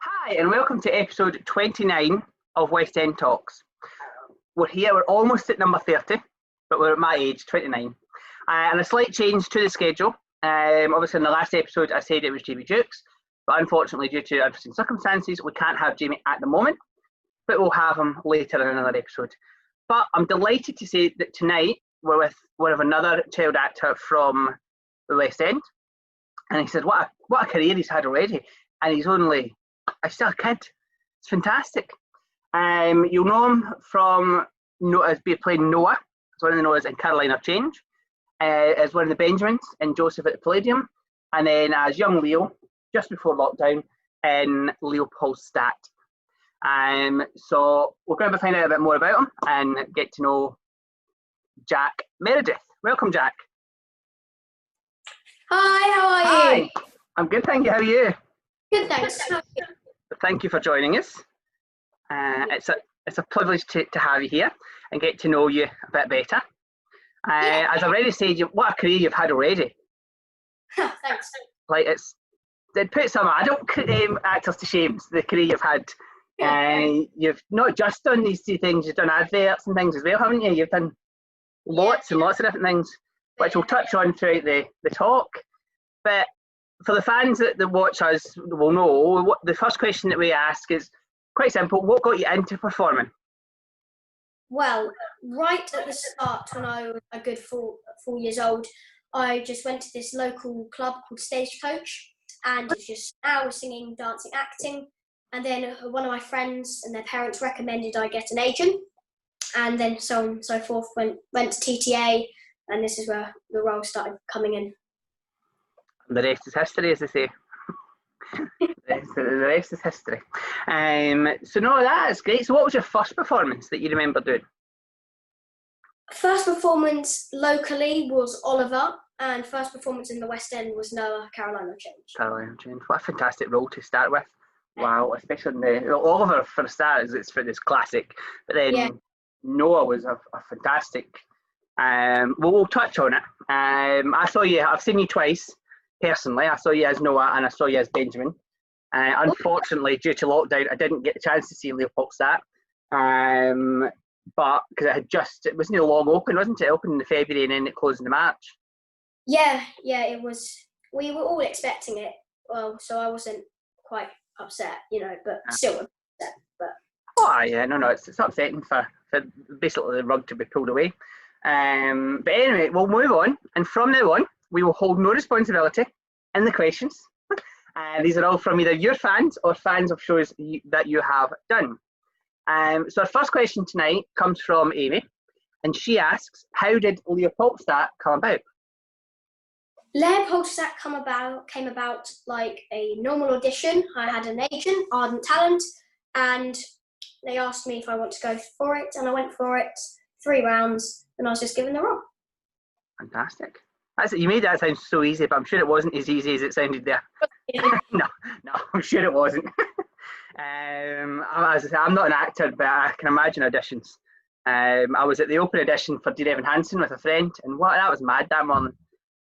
Hi, and welcome to episode 29 of West End Talks. We're here, we're almost at number 30, but we're at my age, 29. Uh, and a slight change to the schedule. Um, obviously, in the last episode, I said it was Jamie Jukes, but unfortunately, due to unforeseen circumstances, we can't have Jamie at the moment, but we'll have him later in another episode. But I'm delighted to say that tonight we're with one of another child actor from the West End. And he said, What a, what a career he's had already. And he's only, he's still a kid. It's fantastic. Um, you'll know him from no, as being playing Noah, as one of the Noahs in Caroline or Change, uh, as one of the Benjamins in Joseph at the Palladium, and then as young Leo, just before lockdown, in Leopoldstadt. Um, so we're going to find out a bit more about him and get to know Jack Meredith. Welcome, Jack. Hi, how are you? Hi. I'm good, thank you. How are you? Good, thanks. How are you? Thank you for joining us. Uh, it's a it's a privilege to, to have you here and get to know you a bit better. Uh, Yeah. As I already said, you, what a career you've had already. thanks. Like it's it put some adult um, actors to shame. The career you've had. Uh, you've not just done these two things. You've done adverts and things as well, haven't you? You've done lots and lots of different things, which we'll touch on throughout the, the talk. But for the fans that, that watch us will know, what, the first question that we ask is quite simple. What got you into performing? Well, right at the start, when I was a good four, four years old, I just went to this local club called Stagecoach, and it was just hours singing, dancing, acting. And then one of my friends and their parents recommended I get an agent, and then so on and so forth. Went went to TTA, and this is where the role started coming in. The rest is history, as they say. the, rest, the rest is history. Um, so no, that is great. So what was your first performance that you remember doing? First performance locally was Oliver, and first performance in the West End was Noah, Caroline or Change. Caroline James. What a fantastic role to start with. Wow, especially in the Oliver for the start is it's for this classic, but then Yeah. Noah was a, a fantastic. Um, well, we'll touch on it. Um, I saw you. I've seen you twice personally. I saw you as Noah and I saw you as Benjamin. Uh, unfortunately, due to lockdown, I didn't get the chance to see Leopoldstadt. Um, but because it had just it wasn't a long open, wasn't it? It opened in February and then it closed in March. Yeah, yeah, it was. We were all expecting it, well, so I wasn't quite upset, you know, but Ah. still upset. But Oh yeah, no, no, it's, it's upsetting for, for basically the rug to be pulled away. Um, but anyway, we'll move on, and from now on, we will hold no responsibility in the questions. And these are all from either your fans or fans of shows you, that you have done. Um, so our first question tonight comes from Amy, and she asks, "How did Leopoldstadt come about?" Leopoldstadt come about came about like a normal audition. I had an agent, Ardent Talent, and they asked me if I want to go for it, and I went for it. Three rounds, and I was just given the role. Fantastic. That's, you made that sound so easy, but I'm sure it wasn't as easy as it sounded there. no, no, I'm sure it wasn't. um, I- as I say, I'm not an actor, but I can imagine auditions. Um, I was at the open audition for Dear Evan Hansen with a friend, and what that was mad that morning.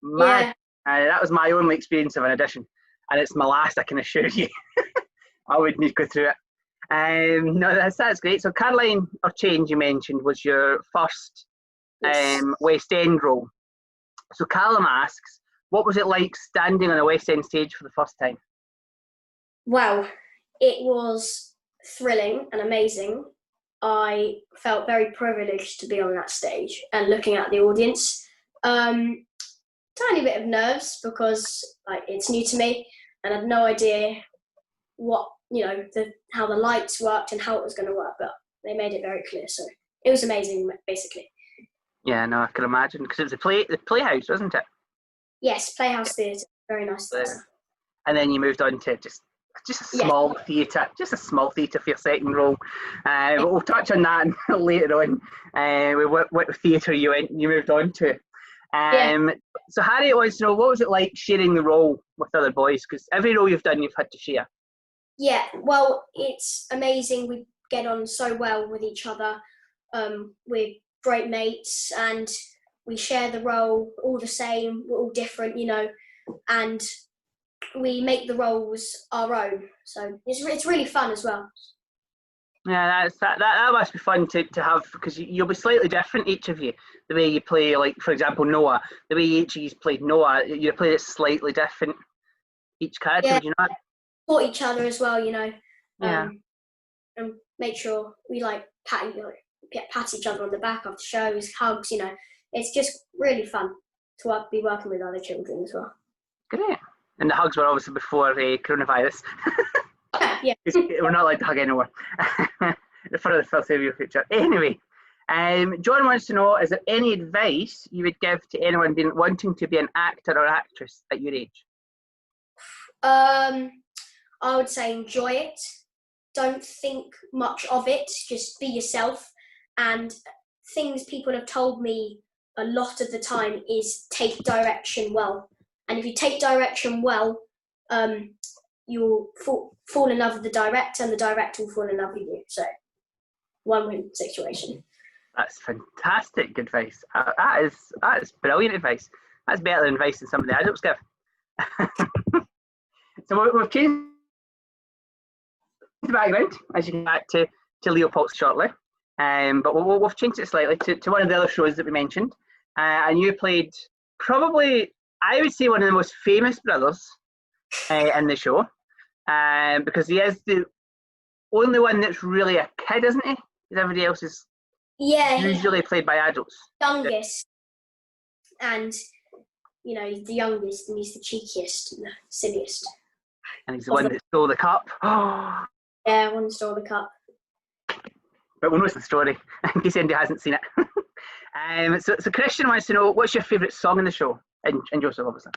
Mad. Uh, that was my only experience of an audition, and it's my last. I can assure you. I would need to go through it. Um, no, that's that's great. So Caroline or Change you mentioned was your first Yes. um, West End role. So Callum asks, what was it like standing on a West End stage for the first time? Well, it was thrilling and amazing. I felt very privileged to be on that stage and looking at the audience. Um, tiny bit of nerves because like it's new to me and I had no idea what you know the how the lights worked and how it was going to work, but they made it very clear. So it was amazing, basically. Yeah, no, I can imagine because it was the play, the Playhouse, wasn't it? Yes, Playhouse Theatre, very nice. Yeah. And then you moved on to just just a Yeah. small theatre, just a small theatre for your second role. Uh, we'll touch on that later on. Uh, what, what theatre you went, you moved on to. Um, So Harriet wants to know what was it like sharing the role with other boys? Because every role you've done, you've had to share. Yeah, well, it's amazing. We get on so well with each other. Um, we're great mates and we share the role all the same. We're all different, you know. And we make the roles our own. So it's it's really fun as well. Yeah, that's that. That, that must be fun to, to have because you, you'll be slightly different each of you. The way you play, like for example, Noah. The way each of you played Noah, you play it slightly different. Each character, Yeah. you know. Support each other as well, you know. Yeah. Um, and make sure we like pat you know, pat- pat each other on the back after shows, hugs. You know, it's just really fun to work, be working with other children as well. Great. And the hugs were obviously before the coronavirus. Yeah, we're not allowed to hug anymore. for the foreseeable future. Anyway, um, John wants to know: Is there any advice you would give to anyone being wanting to be an actor or actress at your age? Um, I would say enjoy it. Don't think much of it. Just be yourself. And things people have told me a lot of the time is take direction well. And if you take direction well, um, you'll fall, fall in love with the director, and the director will fall in love with you. So, one-win situation. That's fantastic advice. Uh, that is that is brilliant advice. That's better than advice than some of the adults give. so we- we've changed the background as you get back to, to Leopold shortly. Um, but we'll, we've changed it slightly to, to one of the other shows that we mentioned. Uh, and you played probably, I would say, one of the most famous brothers uh, in the show. Um, because he is the only one that's really a kid, isn't he? Because everybody else is Yeah, usually played by adults. youngest, and you know he's the youngest, and he's the cheekiest, and the silliest. And he's the one that stole the cup. Yeah, one stole the cup. But we'll know the story in case anybody hasn't seen it. um, so, so Christian wants to know what's your favourite song in the show? And, and Joseph, obviously.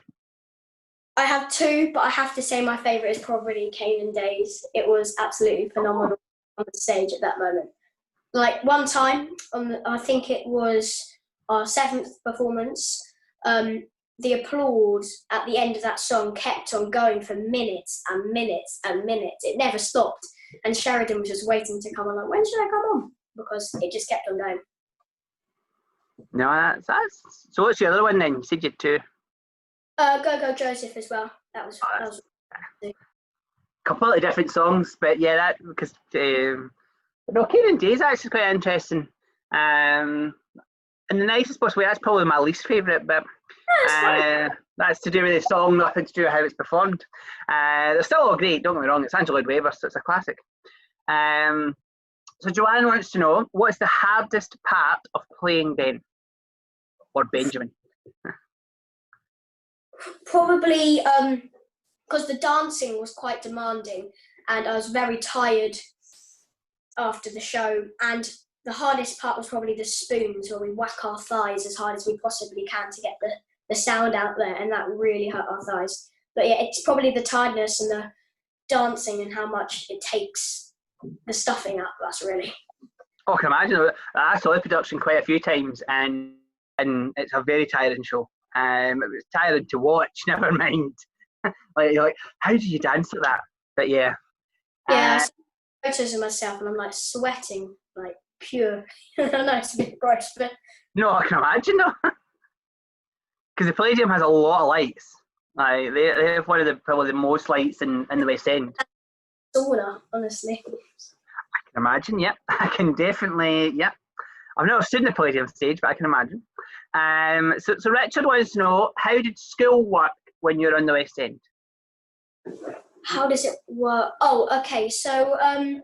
I have two, but I have to say my favourite is probably Canaan Days. It was absolutely phenomenal on the stage at that moment. Like one time, I think it was our seventh performance, um, the applause at the end of that song kept on going for minutes and minutes and minutes. It never stopped. And Sheridan was just waiting to come on, like, when should I come on? Because it just kept on going. No, that's, that's so. What's the other one then? You said you two. Uh, Go Go Joseph as well. That was, that was completely different songs, but yeah, that because um, no, Canaan Day's actually quite interesting. Um, in the nicest possible way, that's probably my least favourite, but uh, that's to do with the song, nothing to do with how it's performed. Uh, they're still all great. Don't get me wrong; it's Andrew Lloyd Webber, so it's a classic. Um, so Joanne wants to know what's the hardest part of playing Ben or Benjamin? probably um because the dancing was quite demanding and I was very tired after the show and the hardest part was probably the spoons where we whack our thighs as hard as we possibly can to get the, the sound out there and that really hurt our thighs but yeah it's probably the tiredness and the dancing and how much it takes the stuffing up that's really Oh, I can imagine. I saw the production quite a few times, and and it's a very tiring show. Um, it was tiring to watch. Never mind. like, you're like, how do you dance at that? But yeah. yeah I Uh, saw photos of myself and I'm like sweating like pure I know it's a bit gross but no, I can imagine though. Because the Palladium has a lot of lights. Like they, they have one of the probably the most lights in, in the West End. sauna, honestly. I can imagine. Yep, I can definitely. Yep. I've never stood in the Palladium stage, but I can imagine. Um, so, so Richard wants to know how did school work when you're on the West End? How does it work? Oh, okay. So um,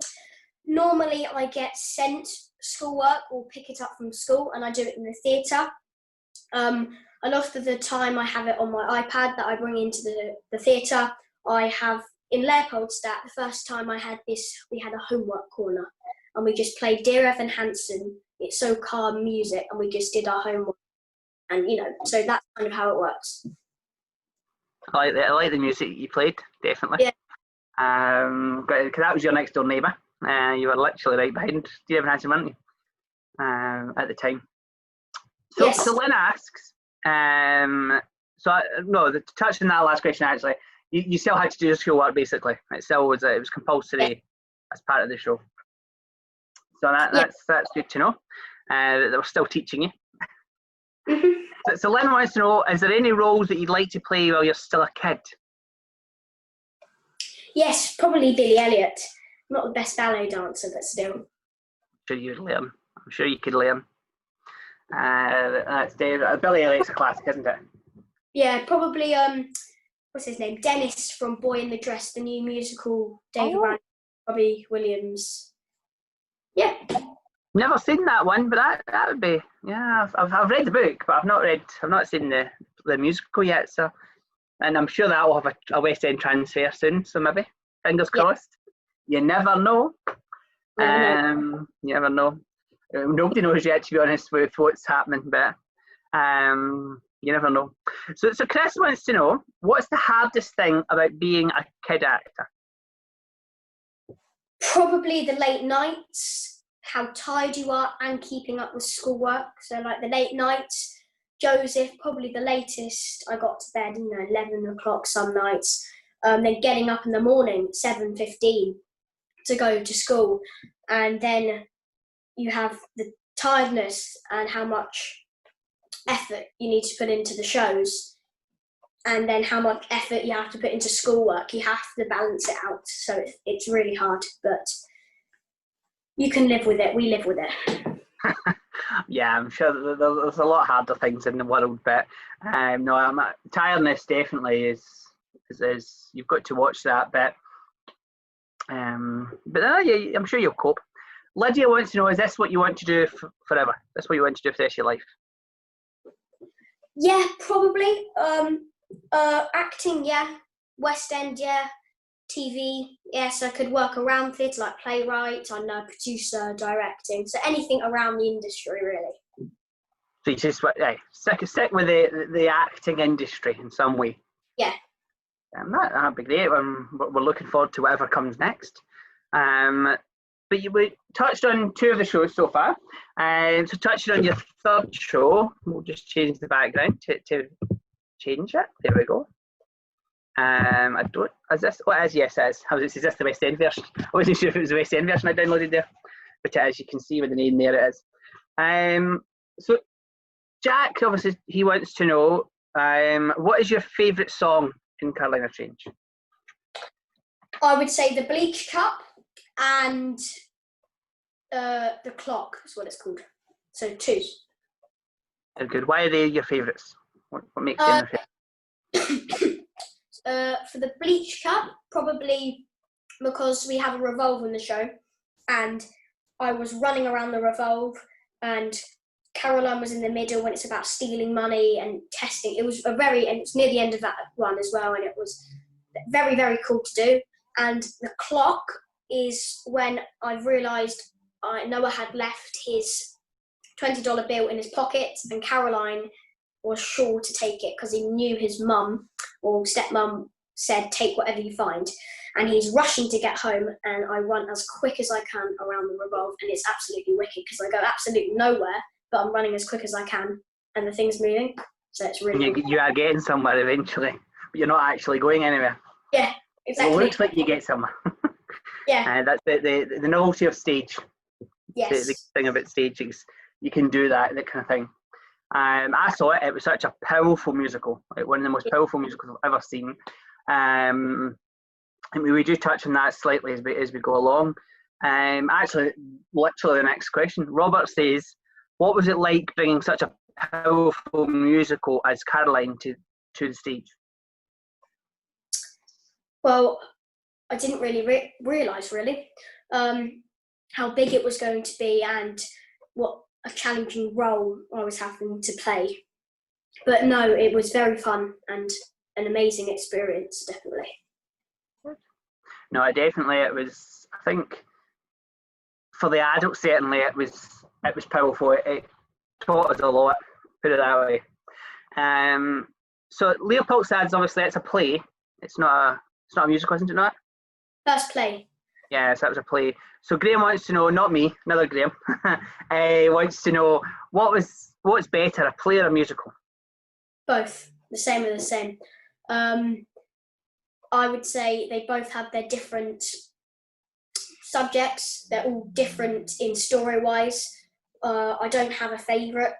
normally I get sent schoolwork or pick it up from school, and I do it in the theatre. Um, a lot of the time I have it on my iPad that I bring into the, the theatre. I have in Leopoldstadt, the first time I had this, we had a homework corner, and we just played Dear Evan Hansen. It's so calm music, and we just did our homework. And you know, so that's kind of how it works. I like the, I like the music you played, definitely. Yeah. Um, because that was your next door neighbour. Uh, you were literally right behind Dear Evan Hansen, weren't you? Um, at the time. So, Yes. so Lynn asks, um, so I, no, the, to touch on that last question actually, you, you still had to do your schoolwork basically. It still was, uh, it was compulsory as part of the show. So that, Yeah. that's that's good to know. Uh, that they were still teaching you. Mhm. So, so Lynn wants to know: Is there any roles that you'd like to play while you're still a kid? Yes, probably Billy Elliot. Not the best ballet dancer, but still. I'm sure you'd learn. I'm sure you could learn. Uh, that's Dave. Uh, Billy Elliot's a classic, isn't it? Yeah, probably. Um, what's his name? Dennis from Boy in the Dress, the new musical. David Oh. Robbie Williams. Yeah, Never seen that one, but that that would be yeah. I've, I've, I've read the book, but I've not read. I've not seen the the musical yet. So, and I'm sure that will have a, a West End transfer soon. So maybe fingers Yeah. crossed. You. Never know. Um, you never know. Nobody knows yet, to be honest, with what's happening, but um, you never know. So, so Chris wants to know what's the hardest thing about being a kid actor? probably the late nights, how tired you are, and keeping up with schoolwork. So, like the late nights, Joseph, probably the latest I got to bed, you know, 11 o'clock some nights. Um, then getting up in the morning, 7.15, to go to school. And then you have the tiredness and how much effort you need to put into the shows. And then how much effort you have to put into schoolwork. You have to balance it out. So it's, really hard, but you can live with it. We live with it. yeah, I'm sure there's a lot harder things in the world, but um, no, I'm, tiredness definitely is, is is you've got to watch that bit. Um, but uh, yeah, I'm sure you'll cope. Lydia wants to know: Is this what you want to do f- forever? That's what you want to do for the rest of your life? Yeah, probably. Um, uh, acting, yeah. West End, yeah. TV, yes. I could work around theatre, like playwright, I know, producer, directing. So anything around the industry, really. So you just yeah, stick stick with the the acting industry in some way. Yeah. Um, that that'd be great. Um, we're we're looking forward to whatever comes next. Um, but you we touched on two of the shows so far. And so touching on your third show, we'll just change the background to, to change it. There we go. Um, I don't. Is this? What is? Yes, it is. How is, is this the West End version? I wasn't sure if it was the West End version I downloaded there, but as You can see with the name there. It is. Um, so Jack, obviously, he wants to know um, what is your favourite song in Caroline or Change? I would say the Bleach Cup and uh, the Clock is what it's called. So two. They're good. Why are they your favourites? What, what makes Uh, them your favourite? uh, for the Bleach Cup, probably because we have a revolve in the show, and I was running around the revolve, and Caroline was in the middle when it's about stealing money and testing. It was a very, and it's near the end of that one as well, and it was very, very cool to do. And the clock is when I realised I Noah had left his twenty dollar bill in his pocket, and Caroline was sure to take it because he knew his mum or stepmom said, "Take whatever you find." And he's rushing to get home, and I run as quick as I can around the revolve, and it's absolutely wicked because I go absolutely nowhere, but I'm running as quick as I can, and the thing's moving, so it's really You, you are getting somewhere eventually, but you're not actually going anywhere. It exactly. looks like you get somewhere. Yeah. And that's the, the, the novelty of stage. yes. the, the thing about staging is you can do that, that kind of thing. Um, I saw it. It was such a powerful musical, like one of the most powerful musicals I've ever seen. Um, and we, we do touch on that slightly as we as we go along. Um, actually, literally the next question. Robert says, "What was it like bringing such a powerful musical as Caroline to to the stage?" Well, I didn't really re- realise really um, how big it was going to be and what a challenging role I was having to play. But no, it was very fun and an amazing experience, definitely. No, it definitely it was. I think for the adults, certainly it was it was powerful. It, it taught us a lot. Put it that way. Um, so Leopoldstadt's obviously it's a play. It's not a it's not a musical, isn't it? Not. First play. Yes, that was a play. So Graham wants to know, not me, another Graham, uh, wants to know what was what's better, a play or a musical? Both the same are the same. Um, I would say they both have their different subjects. They're all different in story wise. Uh, I don't have a favourite.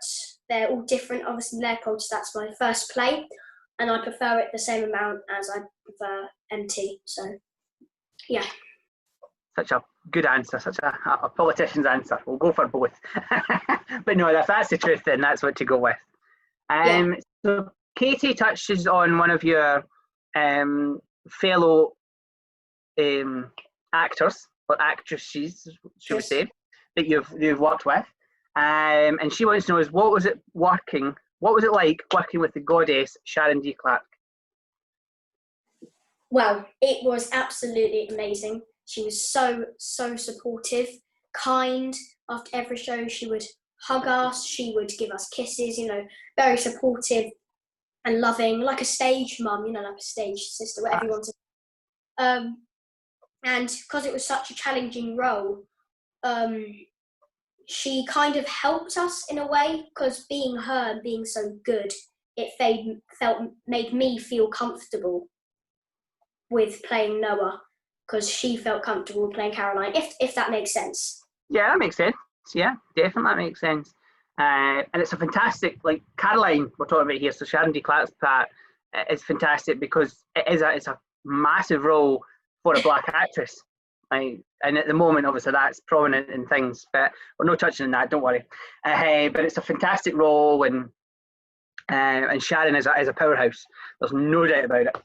They're all different. Obviously, Leopoldstadt's my first play, and I prefer it the same amount as I prefer MT. So Yeah. Such a good answer, such a, a politician's answer. We'll go for both. but no, if that's the truth, then that's what to go with. Um, yeah. So Katie touches on one of your um, fellow um, actors or actresses, should yes. we say, that you've you've worked with, um, and she wants to know is what was it working? What was it like working with the goddess Sharon D. Clarke? Well, it was absolutely amazing. She was so so supportive, kind. After every show, she would hug us. She would give us kisses. You know, very supportive and loving, like a stage mum. You know, like a stage sister, whatever you want to. Um, and because it was such a challenging role, um, she kind of helped us in a way because being her and being so good, it made, felt made me feel comfortable with playing Noah because she felt comfortable playing Caroline. If if that makes sense. Yeah, that makes sense. Yeah, definitely that makes sense. Uh, and it's a fantastic like Caroline we're talking about here. So Sharon D. Clarke's part is fantastic because it is a it's a massive role for a black actress. Like, and at the moment, obviously, that's prominent in things, but we're not touching on that. Don't worry. Uh, but it's a fantastic role, and uh, and Sharon is a, is a powerhouse. There's no doubt about it.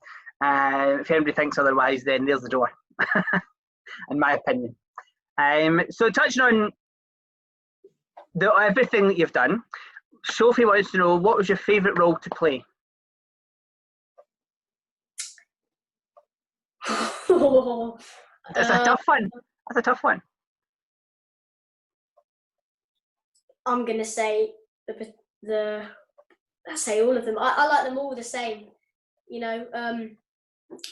Uh, if anybody thinks otherwise, then there's the door, in my opinion. Um, so touching on the, everything that you've done, Sophie wants to know what was your favourite role to play. That's uh, a tough one. That's a tough one. I'm gonna say the the I say all of them. I, I like them all the same. You know, um,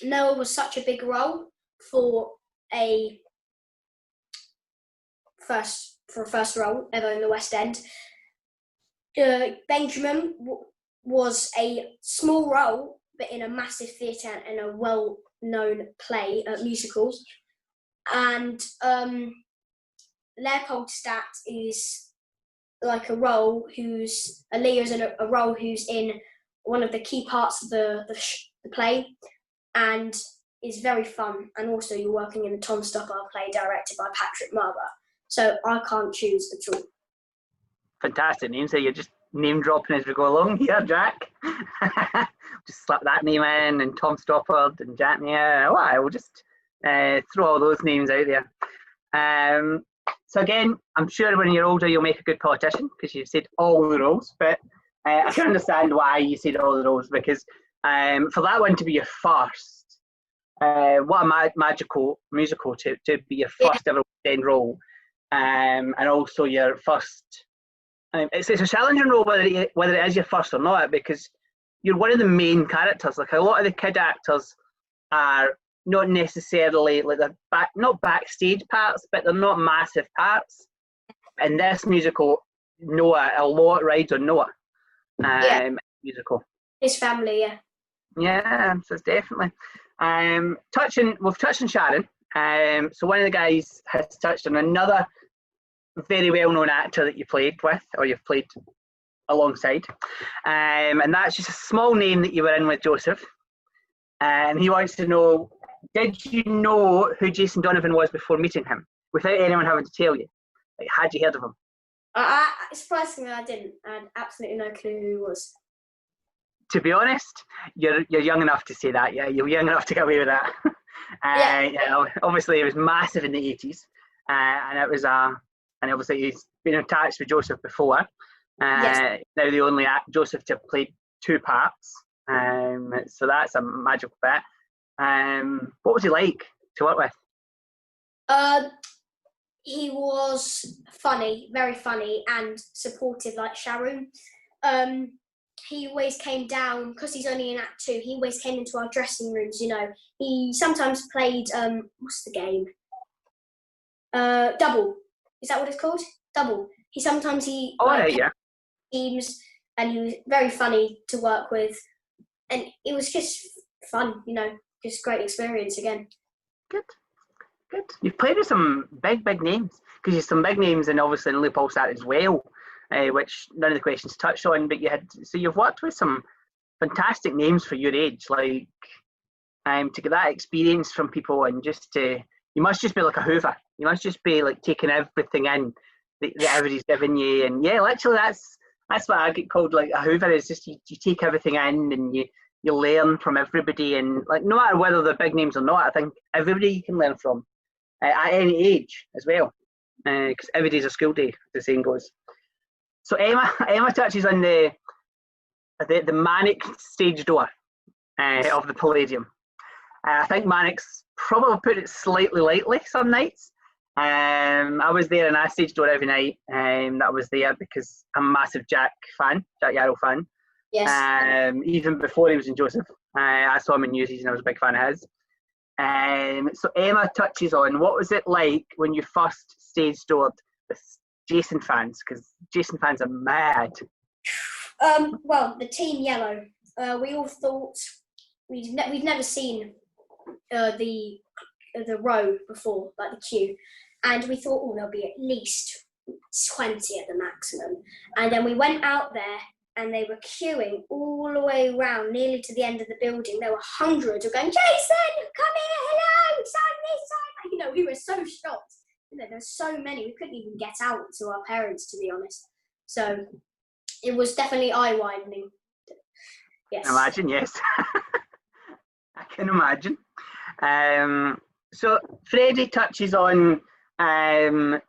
Noah was such a big role for a first for a first role ever in the West End. Uh, Benjamin w- was a small role, but in a massive theatre and a well-known play, uh, musicals and um, Leopoldstadt is like a role who's a Leah is a, a role who's in one of the key parts of the the, sh- the play, and is very fun. And also, you're working in the Tom Stoppard play directed by Patrick Marber. So I can't choose at all. Fantastic name. So you're just name dropping as we go along here, Jack. just slap that name in, and Tom Stoppard and Jack. Yeah, well, I will just uh, throw all those names out there. Um, so again, I'm sure when you're older you'll make a good politician because you've said all the roles, but uh, I can understand why you said all the roles because um, for that one to be your first, uh, what a ma- magical musical to, to be your first yeah. ever end role, um, and also your first. Um, it's, it's a challenging role whether it, whether it is your first or not because you're one of the main characters. Like a lot of the kid actors are not necessarily like they're back not backstage parts, but they're not massive parts. In this musical, Noah, a lot rides on Noah. Um, yeah. musical. His family, yeah. Yeah, so it's definitely. Um, touching, we've touched on Sharon. Um, so one of the guys has touched on another very well-known actor that you played with, or you've played alongside, um, and that's just a small name that you were in with Joseph. And he wants to know did you know who Jason Donovan was before meeting him without anyone having to tell you? Like, had you heard of him? I, surprisingly, I didn't. I had absolutely no clue who he was. To be honest, you're you're young enough to say that. Yeah, you're young enough to get away with that. uh, yeah. Obviously, it was massive in the eighties, uh, and it was uh, and obviously he's been attached with Joseph before. Uh, yes. Now the only act, Joseph to play two parts, um, so that's a magical bit. Um, what was he like to work with? Uh, he was funny, very funny, and supportive, like Sharon. Um, he always came down because he's only in Act Two. He always came into our dressing rooms. You know, he sometimes played um, what's the game? Uh, double. Is that what it's called? Double. He sometimes he oh like, yeah teams, and he was very funny to work with, and it was just fun. You know, just great experience again. Good, good. You've played with some big, big names because you've some big names, and obviously in Leopoldstadt as well, uh, which none of the questions touched on. But you had so you've worked with some fantastic names for your age, like um, to get that experience from people and just to you must just be like a Hoover. You must just be like taking everything in that, that everybody's giving you, and yeah, literally that's that's what I get called like a Hoover. Is just you, you take everything in and you you learn from everybody, and like no matter whether they're big names or not, I think everybody you can learn from uh, at any age as well, because uh, every day's a school day, the saying goes. So Emma Emma touches on the the, the manic stage door uh, of the Palladium. Uh, I think Manic's probably put it slightly lightly some nights. Um, I was there and I staged door every night. Um, that was there because I'm a massive Jack fan, Jac Yarrow fan. Yes. Um, even before he was in Joseph, uh, I saw him in Newsies and I was a big fan of his. Um, so Emma touches on what was it like when you first stage doored with Jason fans because Jason fans are mad. Um, well, the team yellow. Uh, we all thought we'd ne- we've never seen uh, the the row before, like the queue, and we thought, oh, there'll be at least twenty at the maximum. And then we went out there, and they were queuing all the way around, nearly to the end of the building. There were hundreds of going, Jason, come here, hello, sign this, sign. You know, we were so shocked. You know, there's so many, we couldn't even get out to our parents, to be honest. So it was definitely eye widening. Yes. Imagine, yes. I can imagine. Um, so Freddie touches on um,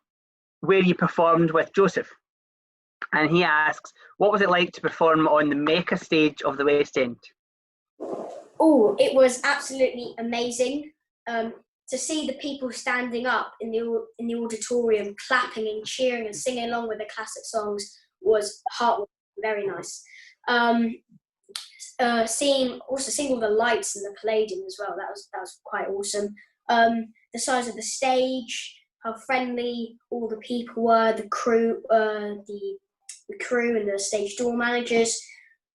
where you performed with Joseph, and he asks, "What was it like to perform on the Mecca stage of the West End?" Oh, it was absolutely amazing um, to see the people standing up in the in the auditorium, clapping and cheering and singing along with the classic songs was heart very nice. Um, uh, seeing also seeing all the lights in the Palladium as well. That was that was quite awesome. Um, the size of the stage, how friendly all the people were, the crew, uh, the the crew and the stage door managers.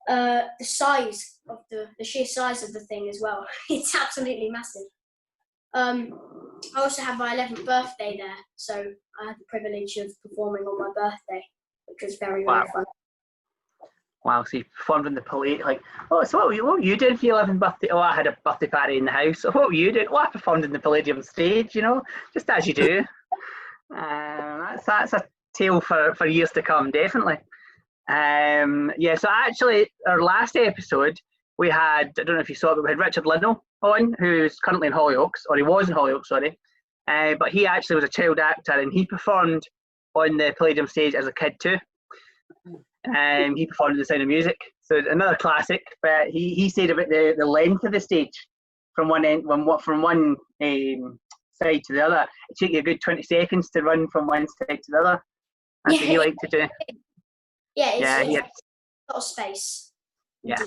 Uh, the size of the the sheer size of the thing as well. it's absolutely massive. Um, I also had my 11th birthday there, so I had the privilege of performing on my birthday, which was very Wow. very fun. Wow, so you performed in the police, like, oh, so what were, you, what were you doing for your 11th birthday? Oh, I had a birthday party in the house. So what were you doing? Oh, I performed in the Palladium stage, you know, just as you do. um, that's, that's a tale for, for years to come, definitely. Um, yeah, so actually, our last episode, we had, I don't know if you saw it, but we had Richard Linnell on, who's currently in Hollyoaks, or he was in Hollyoaks, sorry. Uh, but he actually was a child actor and he performed on the Palladium stage as a kid too. Um, he performed in The Sound of Music, so another classic. But he, he said about the, the length of the stage from one end, from what from one um, side to the other. It took you a good twenty seconds to run from one side to the other. That's what he Yeah. liked to do. Yeah, it's, Yeah, it's he a lot of space. Yeah.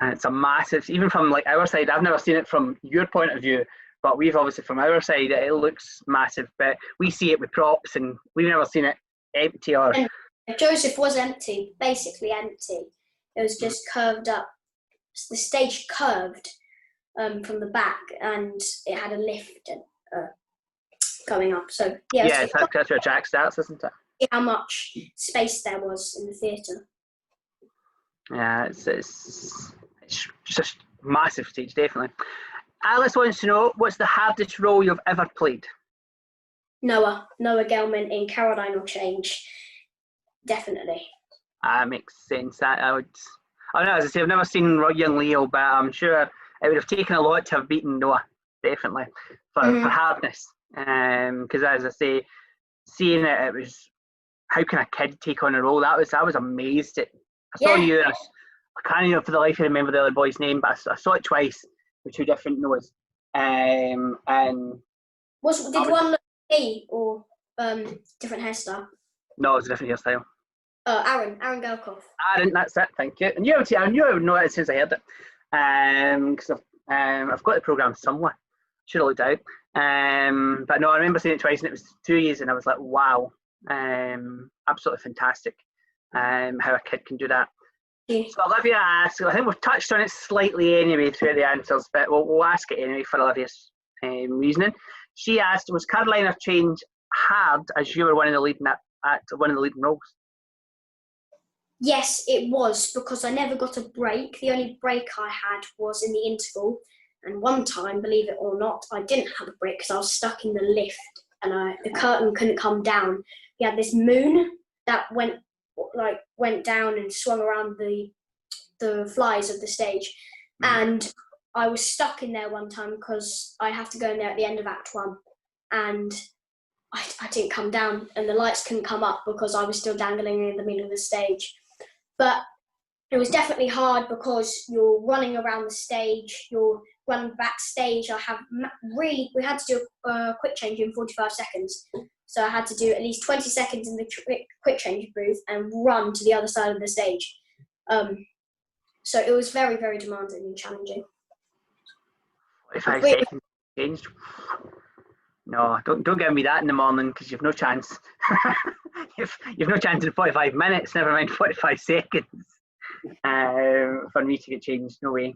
And it's a massive. Even from like our side, I've never seen it from your point of view, but we've obviously from our side, it looks massive. But we see it with props, and we've never seen it empty or And- Joseph was empty, basically empty. It was just curved up. The stage curved um, from the back, and it had a lift and, uh, going up. So yeah, yeah, it's that's, that's where Jack starts, isn't it? how much space there was in the theatre. Yeah, it's, it's, it's just massive stage, definitely. Alice wants to know what's the hardest role you've ever played? Noah, Noah Gellman in Caroline or Change, definitely. Ah, makes sense. That I would. I don't know. As I say, I've never seen young Leo, but I'm sure it would have taken a lot to have beaten Noah, definitely for, for Mhm. hardness. Because as I say, seeing it, it was how can a kid take on a role? That was I was amazed at. I saw Yeah. you. And I, I can't even for the life of me remember the other boy's name, but I, I saw it twice with two different Noahs. Um, and Was did was- one look me or um, different hairstyle? no, it was a different hairstyle. Uh, Aaron, Aaron Gelkoff. I didn't. That's it. Thank you. And knew I I knew I would know it as soon as I heard it. Um, because I've um, I've got the program somewhere. Should have looked out. Um, but no, I remember seeing it twice, and it was two years, and I was like, wow, um, absolutely fantastic. Um, how a kid can do that. So Olivia asks. I think we've touched on it slightly anyway through the answers, but we'll, we'll ask it anyway for Olivia's um, reasoning. She asked, "Was Caroline or Change hard as you were one of the leading at, at one of the leading roles?" Yes, it was because I never got a break. The only break I had was in the interval, And one time, believe it or not, I didn't have a break because I was stuck in the lift and I, the curtain couldn't come down. We had this moon that went like went down and swung around the the flies of the stage, Mhm. and I was stuck in there one time because I have to go in there at the end of Act One, and I, I didn't come down, and the lights couldn't come up because I was still dangling in the middle of the stage. But it was definitely hard because you're running around the stage, you're running backstage. I have really, we had to do a uh, quick change in 45 seconds. So I had to do at least 20 seconds in the tr- quick change booth and run to the other side of the stage. Um, so it was very, very demanding and challenging. 45 Wait. seconds changed. No, don't don't give me that in the morning because you've no chance. you've, you've no chance in 45 minutes, never mind 45 seconds um, for me to get changed. No way.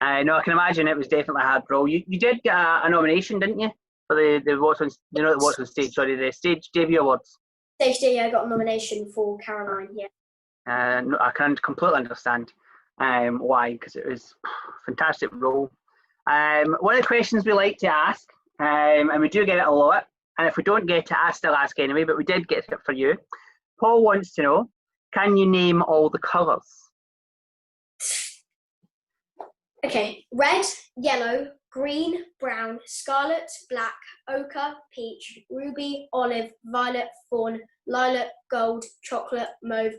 Uh, no, I can imagine it was definitely a hard role. You, you did get a, a nomination, didn't you? For the, the What's on, you know, the What's on Stage, sorry, the Stage Debut Awards. Stage day, I got a nomination for Caroline. Yeah. Uh, no, I can completely understand um, why, because it was a fantastic role. Um, one of the questions we like to ask, um, and we do get it a lot, and if we don't get it, I still ask anyway, but we did get it for you. Paul wants to know, can you name all the colours? Okay, red, yellow, green, brown, scarlet, black, ochre, peach, ruby, olive, violet, fawn, lilac, gold, chocolate, mauve,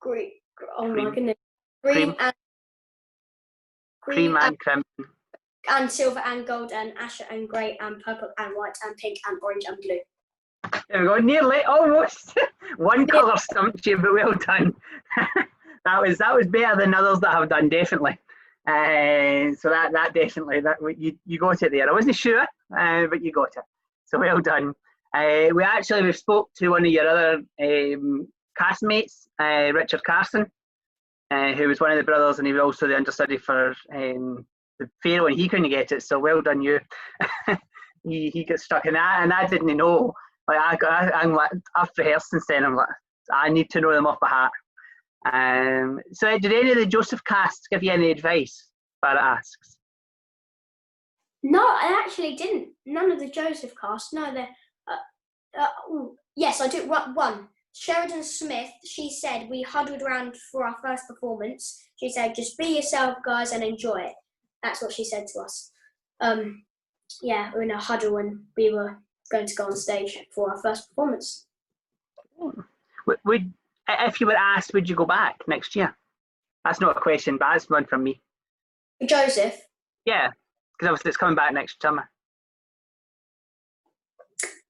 green. Oh my Cream. goodness, green Cream. and Cream and crimson. and silver and gold and azure and grey and purple and white and pink and orange and blue. There we go, nearly, almost. One colour stumped you, but well done. that was that was better than others that I've done, definitely. Uh, so that that definitely that you you got it there. I wasn't sure, uh, but you got it. So well done. Uh, we actually we spoke to one of your other um, castmates, uh, Richard Carson, uh, who was one of the brothers, and he was also the understudy for um, the Pharaoh, and he couldn't get it. So well done you. he he got stuck in that, and I didn't know. Like I, got- I I'm like I've rehearsed since then. I'm like I need to know them off by heart. Um, so did any of the Joseph casts give you any advice? Barrett asks. No, I actually didn't. None of the Joseph cast. No, the. Uh, uh, yes, I did. One. Sheridan Smith. She said we huddled around for our first performance. She said, "Just be yourself, guys, and enjoy it." That's what she said to us. Um, yeah, we were in a huddle and we were going to go on stage for our first performance. Would if you were asked, would you go back next year? That's not a question, but that's one from me. Joseph. Yeah, because obviously it's coming back next summer.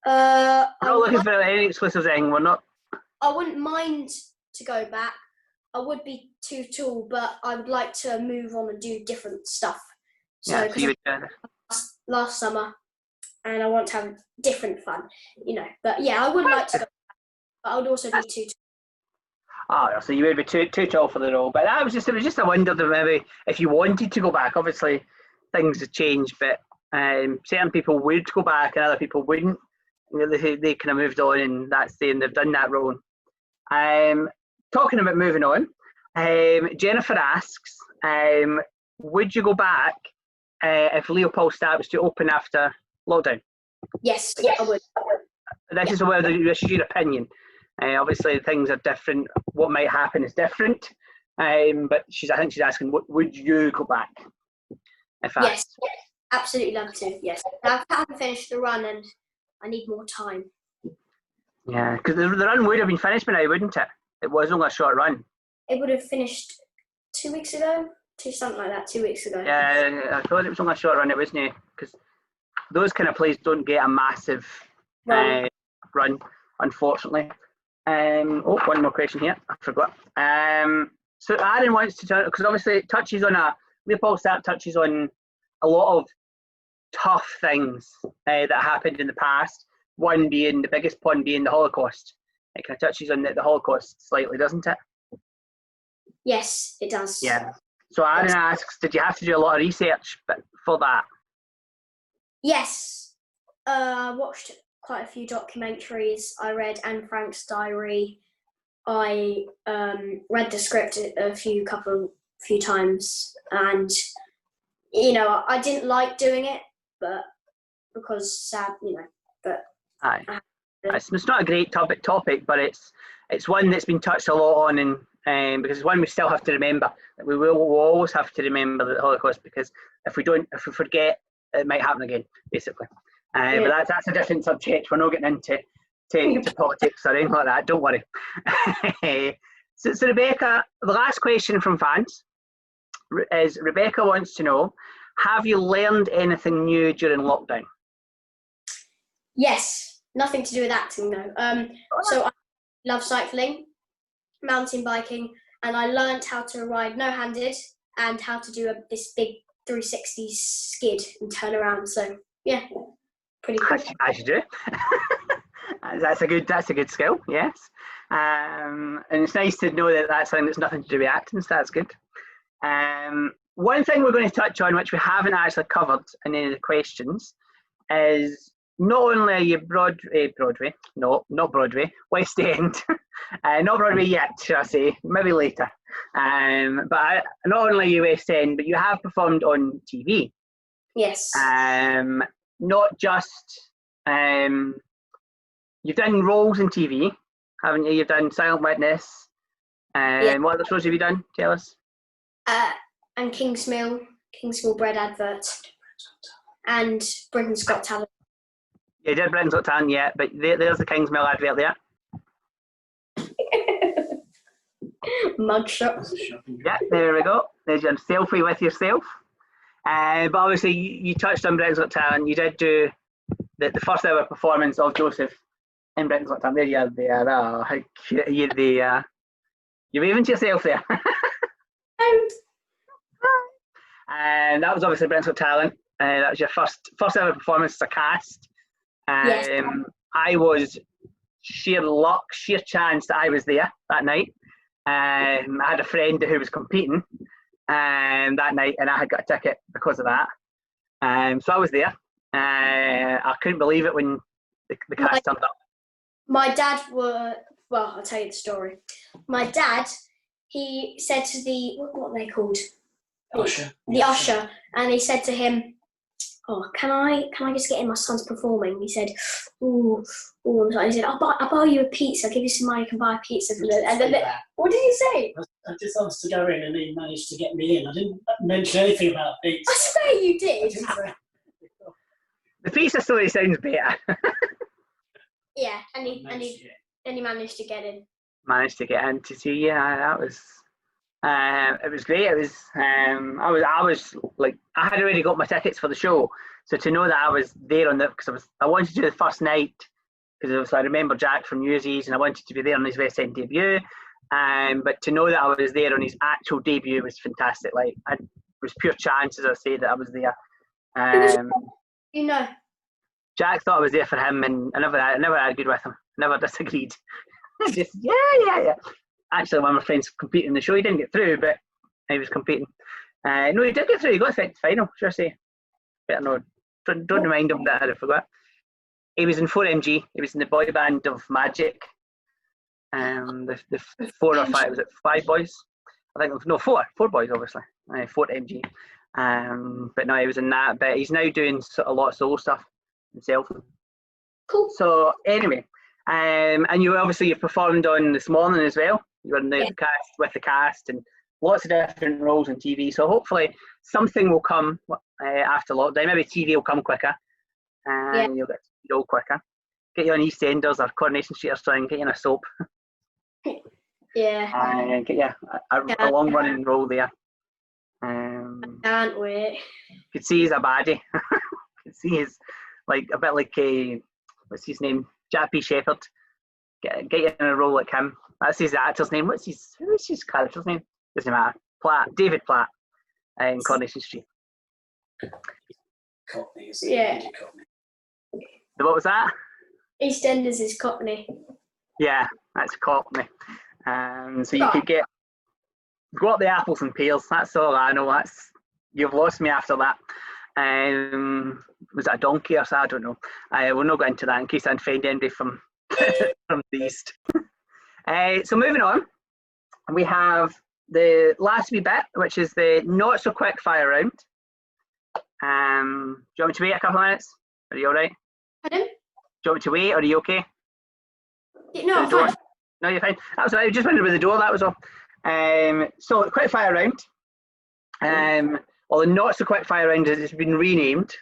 Uh, We're I, not looking for any exclusives. We're not. I wouldn't mind to go back. I would be too tall, but I would like to move on and do different stuff. So, Yeah, so would. Uh, last, last summer, and I want to have different fun, you know. But yeah, I would like to go, but I would also be too. Oh, so you would be too too tall for the role. But that was just it was just a wonder that maybe if you wanted to go back, obviously things have changed, but um, certain people would go back and other people wouldn't. You know, they they kind of moved on, and that's the and they've done that role. Um, talking about moving on, um, Jennifer asks, um, would you go back uh, if Leopoldstadt was to open after lockdown? Yes, yeah, I would. this is where the, this is your opinion. Uh, obviously, things are different. What might happen is different. Um, but she's, I think she's asking, what, would you go back? If I, Yes, absolutely love to. Yes, I haven't finished the run, and I need more time. yeah, because the, the run would have been finished by now, wouldn't it? It was only a short run. It would have finished two weeks ago, two something like that, two weeks ago. Yeah, I thought it was only a short run. It wasn't it? Because those kind of plays don't get a massive Run. uh, run, unfortunately. Um, oh, one more question here. I forgot. Um, so Aaron wants to turn because obviously it touches on a Leopoldstadt touches on a lot of tough things uh, that happened in the past. One being the biggest one being the Holocaust. It kind of touches on the, the Holocaust slightly, doesn't it? Yes, it does. Yeah. So Aaron asks, did you have to do a lot of research for that? Yes. Uh, watched quite a few documentaries. I read Anne Frank's diary. I um, read the script a few couple few times, and you know, I didn't like doing it, but because sad, you know, but Aye. It's, it's not a great topic, topic, but it's it's one that's been touched a lot on, and um, because it's one we still have to remember. We will we'll always have to remember the Holocaust because if we don't, if we forget, it might happen again, basically. Uh, Yeah. But that's that's a different subject. We're not getting into to, to politics or anything like that. Don't worry. so, so Rebecca, the last question from fans is Rebecca wants to know: Have you learned anything new during lockdown? yes, nothing to do with acting though. Um, so I love cycling, mountain biking, and I learned how to ride no-handed and how to do a, this big 360 skid and turn around. So yeah, pretty cool. As, you do. that's a good. That's a good skill. Yes. Um, and it's nice to know that that's something that's nothing to do with acting. So that's good. Um, one thing we're going to touch on, which we haven't actually covered in any of the questions, is not only are you Broadway, Broadway, no, not Broadway, West End, uh, not Broadway yet, should I say, maybe later. Um, but I, not only are you West End, but you have performed on TV Yes. um, not just um, you've done roles in TV, haven't you? You've done Silent Witness. Um, Yeah. What other shows have you done? Tell us. Uh, and Kingsmill, Kingsmill bread advert, and Britain's Got Talent. You did Britain's Got Talent, yeah, but there, there's the Kingsmill advert there. Mugshot. Yeah, there we go. There's your selfie with yourself. Uh, but obviously, you, touched on Britain's Got Talent. You did do the, the first ever performance of Joseph in Britain's Got Talent. There you are there. Oh, how cute are you there? You're waving to yourself there. And that was obviously Britain's Got Talent. Uh, that was your first first ever performance as a cast. Um, Yes. I was sheer luck, sheer chance that I was there that night. Um, I had a friend who was competing um, that night, and I had got a ticket because of that. Um, so I was there. Uh, I couldn't believe it when the, the cast Right. turned up. My dad were well. I'll tell you the story. My dad, he said to the what, what are they called? Usher. the usher, and he said to him, "Oh, can I can I just get in? My son's performing." He said, "Ooh, ooh." And he said, "I'll buy I'll buy you a pizza. I'll give you some money. You can buy a pizza from it." And then, Say what did he say? I just asked to go in and he managed to get me in. I didn't mention anything about pizza. I swear you did. didn't say- The pizza story sounds better. Yeah, and he and Managed he to get- and he managed to get in. managed to get in to see yeah that was um it was great it was um i was i was like i had already got my tickets for the show so to know that i was there on the because i was i wanted to do the first night because i remember jack from newsies and i wanted to be there on his west end debut um but to know that i was there on his actual debut was fantastic like I, it was pure chance as i say that i was there um You know, Jack thought I was there for him, and I never, I never argued with him. Never disagreed. Just yeah, yeah, yeah. Actually, one of my friends competed in the show. He didn't get through, but he was competing. Uh, no, he did get through. He got to the final. Should I say? Better not. Don't, don't remind him that I forgot. He was in 4MG. He was in the boy band of Magic. Um, the, the four or five was it five boys? I think no four, four boys obviously. Uh, four MG. Um, but no, he was in that. But he's now doing a lot of solo stuff himself. cool. So anyway, um, and you obviously you performed on this morning as well. You were in the Yeah. cast with the cast and lots of different roles on TV. So hopefully something will come uh, after lockdown. Maybe TV will come quicker, and you'll get to go quicker. Get you on EastEnders or Coronation Street or something. Get you in a soap Yeah, and get you a, a, a long running role there. Um, can't wait. You could see he's a baddie. could see he's like a bit like a what's his name, Jack P. Shepherd. Get get you in a role like him. That's his actor's name. What's his who's his character's name? Doesn't matter. Platt, David Platt, uh, in Coronation Street. Cockney, is Yeah. Cockney. What was that? EastEnders is Cockney. Yeah, that's Cockney. Um, so you could get go up the apples and peels. That's all I know. That's you've lost me after that. Um, was it a donkey or so? I don't know. I will not go into that in case I offend anybody from from the east. Uh, so moving on, we have the last wee bit, which is the not so quick fire round. Um, do you want me to wait a couple of minutes? Are you all right? Pardon? Do you want me to wait, or are you okay? No, The door- fine. No, you're fine. That was all right. I just went with the door. That was all. Um, so quick fire round. Um, well, not so quick fire round as it's been renamed.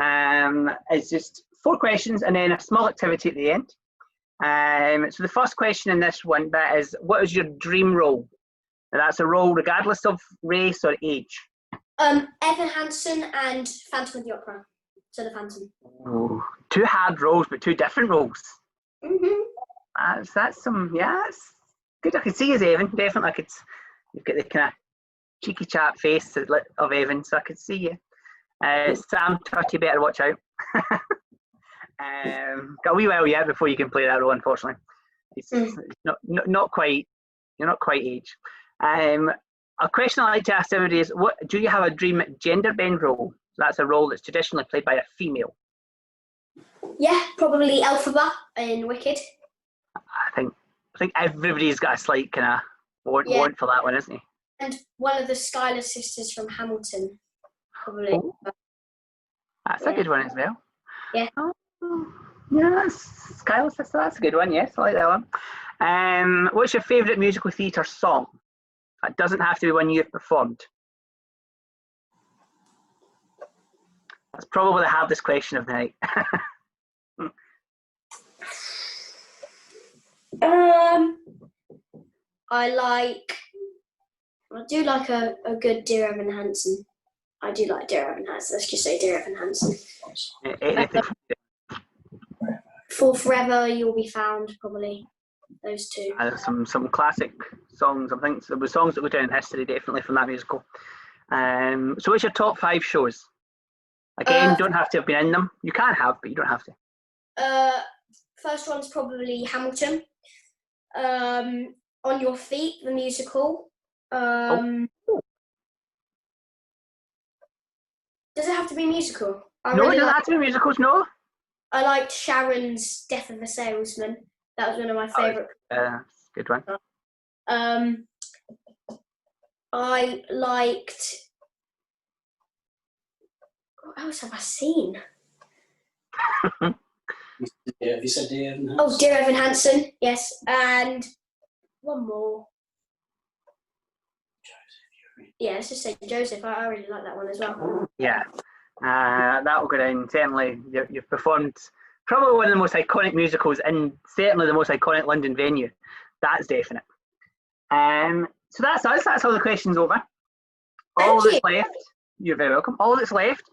Um, it's just four questions and then a small activity at the end. Um, so the first question in this one bit is, what is your dream role? Now, that's a role regardless of race or age. Um, Evan Hansen and Phantom of the Opera. So the Phantom. Two hard roles, but two different roles. That's that's some yeah, that's good. I could see as Evan, definitely. I could. You've got the kind of cheeky chap face of Evan, so I could see you. Uh, Sam Tutty, better watch out. um, got a wee while yet before you can play that role. Unfortunately, it's, Mm. not, not not quite. You're not quite age. Um, a question I like to ask everybody is: What do you have a dream gender bend role? That's a role that's traditionally played by a female. Yeah, probably Elphaba in Wicked. I think I think everybody's got a slight kind of want, Yeah. want for that one, isn't he? And one of the Schuyler sisters from Hamilton. Probably. Oh. That's a good one as well. Yeah. Oh, yeah, that's Schuyler sister. That's a good one. Yes, I like that one. Um, what's your favourite musical theatre song? It doesn't have to be one you've performed. That's probably the hardest question of the night. Um, I like. I do like a, a good Dear Evan Hansen. I do like Dear Evan Hansen. Let's just say Dear Evan Hansen. For Forever, You'll Be Found, probably. Those two. Uh, some some classic songs. I think there were songs that go down in history definitely from that musical. Um, so, what's your top five shows? Again, Uh, don't have to have been in them. You can have, but you don't have to. Uh, first one's probably Hamilton. Um, On Your Feet, the musical. Um, Does it have to be musical? I no, really it doesn't have to be musicals. No. I liked Sharon's Death of a Salesman. That was one of my Oh, favourite. Uh, good one. Um, I liked. What else have I seen? Yeah, have you said dear Evan Oh, Dear Evan Hansen, yes, and one more. Yeah, let's just say Joseph. I, I really like that one as well. Yeah, uh, that will go down. Certainly, you, you've performed probably one of the most iconic musicals and certainly the most iconic London venue. That's definite. Um, so that's us. That's all the questions over. All Thank that's left. You're very welcome. All that's left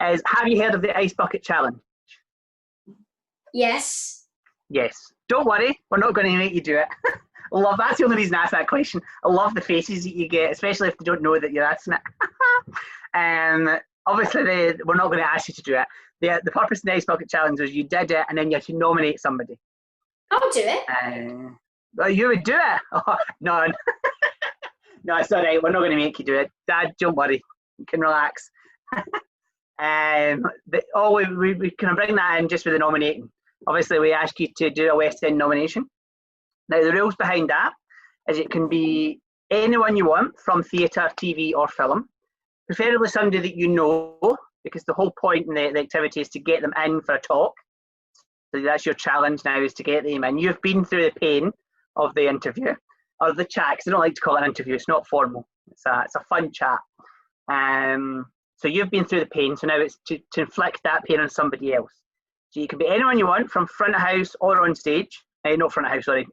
is: Have you heard of the Ice Bucket Challenge? Yes. Yes. Don't worry, we're not going to make you do it. Love that's the only reason I asked that question. I love the faces that you get, especially if they don't know that you're asking it. um, obviously, they, we're not going to ask you to do it. The, the purpose of the Ice Bucket Challenge was you did it and then you had to nominate somebody. I'll do it. Uh, well, you would do it. Oh, no, no, it's all right. We're not going to make you do it. Dad, don't worry. You can relax. um, the, oh, we, we, we can bring that in just with the nominating. Obviously, we ask you to do a West End nomination. Now, the rules behind that is it can be anyone you want from theatre, TV, or film. Preferably somebody that you know, because the whole point in the, the activity is to get them in for a talk. So that's your challenge now is to get them in. You've been through the pain of the interview or the chat because I don't like to call it an interview. It's not formal. It's a it's a fun chat. Um, so you've been through the pain. So now it's to, to inflict that pain on somebody else. So you can be anyone you want from front of house or on stage. Uh, not front of house, sorry.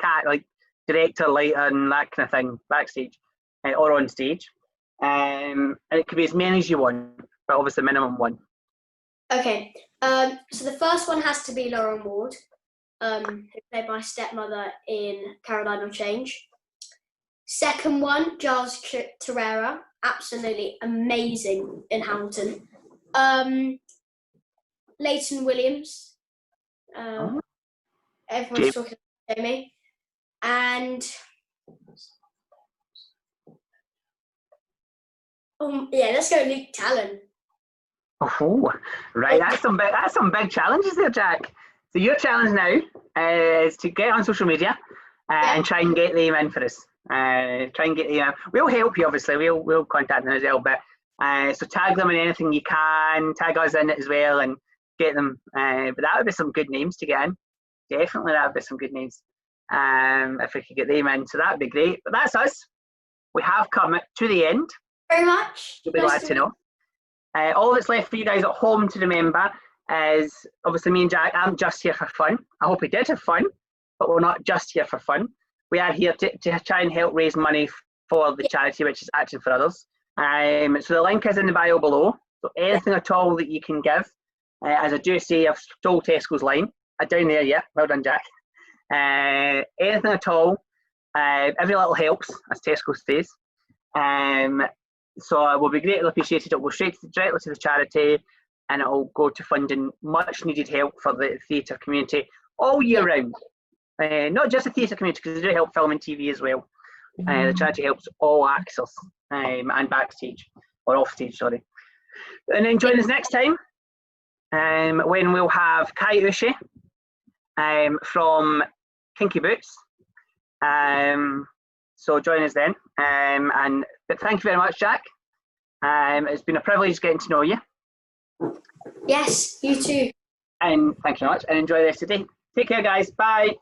Cat like director, lighter, and that kind of thing backstage uh, or on stage. Um, and it could be as many as you want, but obviously minimum one. Okay. Um, so the first one has to be Lauren Ward, um, who played my stepmother in Caroline will Change. Second one, Giles Terera, absolutely amazing in Hamilton. Um, Layton Williams. Um, everyone's Jamie. talking about Jamie. And um, yeah, let's go Luke Thallon. Oh, right. That's some big. That's some big challenges there, Jack. So your challenge now uh, is to get on social media uh, and try and get them in for us. Uh, try and get them. In. We'll help you, obviously. We'll we'll contact them as well. But Uh, so tag them in anything you can, tag us in it as well, and get them. Uh, but that would be some good names to get in. Definitely, that would be some good names um, if we could get them in. So that would be great. But that's us. We have come to the end. Very much. You'll be Nice glad to know. Uh, all that's left for you guys at home to remember is obviously me and Jack. I'm just here for fun. I hope we did have fun, but we're not just here for fun. We are here to, to try and help raise money for the charity, which is Action for Others. Um, so the link is in the bio below. So anything at all that you can give. Uh, as I do say, I've stole Tesco's line. I down there, yeah. Well done, Jack. Uh, anything at all. Uh, every little helps, as Tesco says. Um, so it will be greatly appreciated. It will go straight to, directly to the charity and it will go to funding much needed help for the theatre community all year round. Uh, not just the theatre community, because they do help film and TV as well. Uh, the charity helps all actors um, and backstage, or offstage, sorry. And then join us next time um, when we'll have Kayi Ushe um, from Kinky Boots. Um, so join us then. Um, and but thank you very much, Jack. Um, it's been a privilege getting to know you. Yes, you too. And thank you very much. And enjoy the rest of the day. Take care, guys. Bye.